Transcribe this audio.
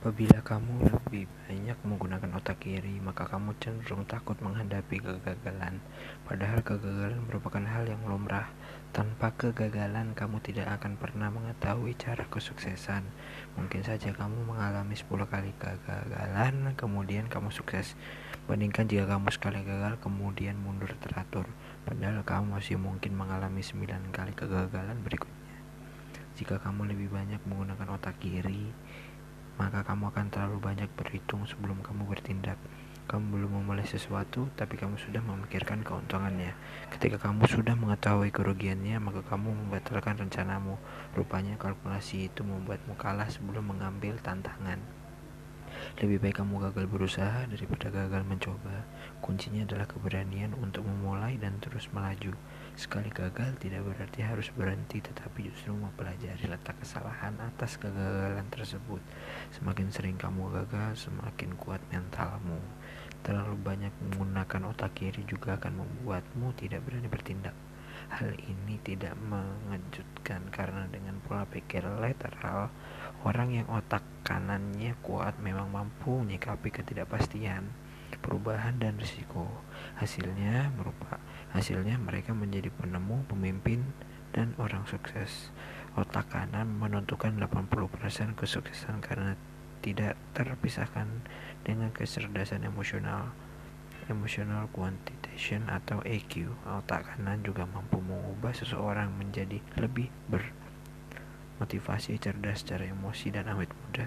Apabila kamu lebih banyak menggunakan otak kiri, maka kamu cenderung takut menghadapi kegagalan. Padahal kegagalan merupakan hal yang lumrah. Tanpa kegagalan, kamu tidak akan pernah mengetahui cara kesuksesan. Mungkin saja kamu mengalami 10 kali kegagalan, kemudian kamu sukses. Bandingkan jika kamu sekali gagal, kemudian mundur teratur. Padahal kamu masih mungkin mengalami 9 kali kegagalan berikutnya. Jika kamu lebih banyak menggunakan otak kiri, maka kamu akan terlalu banyak berhitung sebelum kamu bertindak. Kamu belum memulai sesuatu, tapi kamu sudah memikirkan keuntungannya. Ketika kamu sudah mengetahui kerugiannya, maka kamu membatalkan rencanamu. Rupanya kalkulasi itu membuatmu kalah sebelum mengambil tantangan. Lebih baik kamu gagal berusaha daripada gagal mencoba. Kuncinya adalah keberanian untuk memulai dan terus melaju. Sekali gagal tidak berarti harus berhenti, tetapi justru mempelajari letak kesalahan atas kegagalan tersebut. Semakin sering kamu gagal, semakin kuat mentalmu. Terlalu banyak menggunakan otak kiri juga akan membuatmu tidak berani bertindak. Hal ini tidak mengejutkan karena dengan pola pikir lateral, orang yang otak kanannya kuat memang mampu menyikapi ketidakpastian, perubahan dan risiko. Hasilnya merupakan Hasilnya mereka menjadi penemu, pemimpin, dan orang sukses. Otak kanan menentukan 80% kesuksesan karena tidak terpisahkan dengan kecerdasan emosional. Emotional quantitation atau EQ. Otak kanan juga mampu mengubah seseorang menjadi lebih bermotivasi, cerdas secara emosi, dan awet muda.